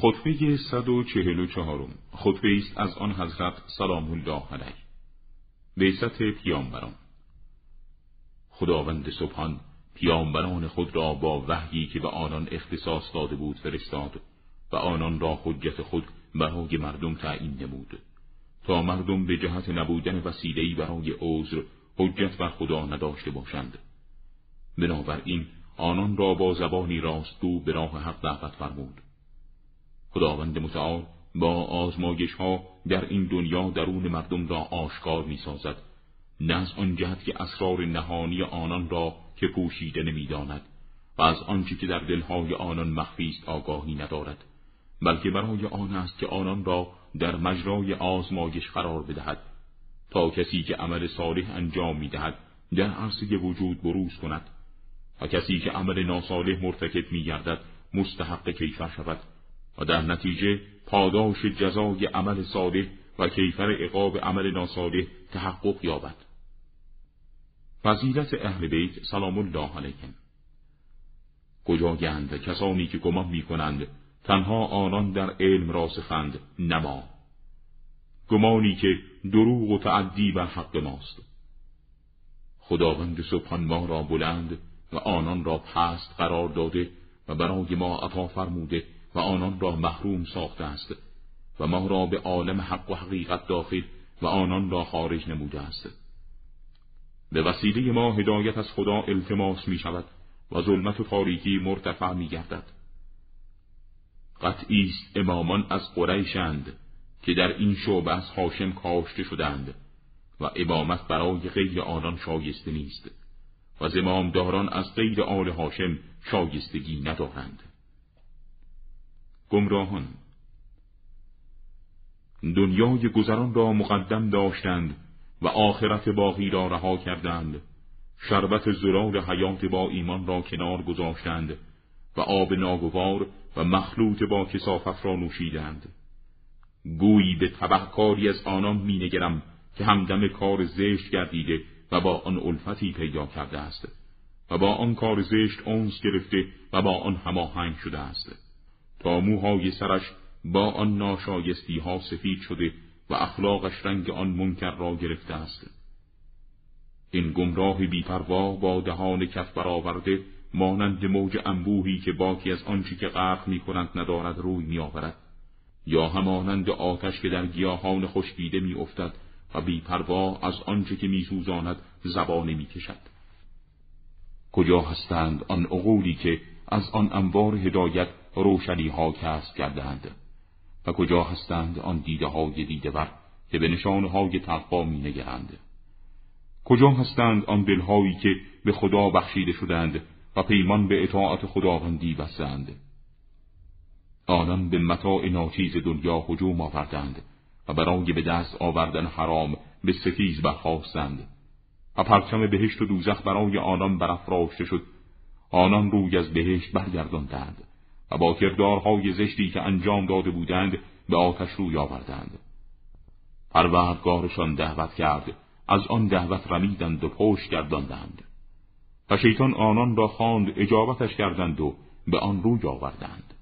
خطبه 144 خطبه است از آن حضرت سلام الله علیه. بیست پیامبران. خداوند سبحان پیامبران خود را با وحیی که به آنان اختصاص داده بود فرستاد و آنان را حجت خود برای مردم تعیین نمود. تا مردم به جهت نبودن وسیله‌ای برای عذر حجت بر خدا نداشته باشند. بنابراین آنان را با زبانی راستگو به راه حق دعوت فرمود. خداوند متعال با آزمایش ها در این دنیا درون مردم را آشکار می سازد نه از آن جهت که اسرار نهانی آنان را که پوشیده نمی‌داند و از آنچه که در دلهای آنان مخفی است آگاهی ندارد بلکه برای آن است که آنان را در مجرای آزمایش قرار بدهد تا کسی که عمل صالح انجام می‌دهد در عرصه وجود بروز کند و کسی که عمل ناصالح مرتکب میگردد مستحق کیفر شود. و در نتیجه پاداش جزای عمل صالح و کیفر عقاب عمل ناصالح تحقق یابد. فضیلت اهل بیت سلام الله علیهم. کجا کسانی که گمان می کنند تنها آنان در علم راسخند نما گمانی که دروغ و تعدی بر حق ماست. خداوند سبحان ما را بلند و آنان را پست قرار داده و برای ما عطا فرموده و آنان را محروم ساخته است و ما را به عالم حق و حقیقت داخل و آنان را خارج نموده است. به وسیله ما هدایت از خدا التماس می شود و ظلمت و تاریکی مرتفع می گردد. قطعی است امامان از قریشند که در این شعبه از حاشم کاشته شدند و امامت برای غیر آنان شایسته نیست و زمامداران از غیر آل هاشم شایستگی ندارند. گمراهان. دنیای گذران را مقدم داشتند و آخرت باقی را رها کردند. شربت زلال حیات با ایمان را کنار گذاشتند و آب ناگوار و مخلوط با کسافت را نوشیدند. گویی به تبهکاری از آنان مینگرم که همدم کار زشت گردیده و با آن الفتی پیدا کرده است و با آن کار زشت اونس گرفته و با آن هماهنگ شده است. تا موهای سرش با آن ناشایستی ها سفید شده و اخلاقش رنگ آن منکر را گرفته است. این گمراه بیپروا با دهان کف برآورده مانند موج انبوهی که باکی از آنچه که غرق می کند ندارد روی می آورد یا همانند آتش که در گیاهان خشکیده می افتد و بیپروا از آنچه که می زبانه می کشد کجا هستند آن عقولی که از آن انوار هدایت روشنی ها کسب کردند و کجا هستند آن دیده های دیده بر که به نشانه های تقوا می نگرند کجا هستند آن دلهایی که به خدا بخشیده شدند و پیمان به اطاعت خداوندی بستند آنان به متاع ناچیز دنیا هجوم آوردند و برای به دست آوردن حرام به ستیز برخواستند پرچم بهشت و دوزخ برای آنان برافراشته شد. آنان روی از بهشت برگرداندند و با کردارهای زشتی که انجام داده بودند به آتش روی آوردند. پروردگارشان دعوت کرد از آن دعوت رمیدند و پشت گرداندند. و شیطان آنان را خواند اجابتش کردند و به آن روی آوردند.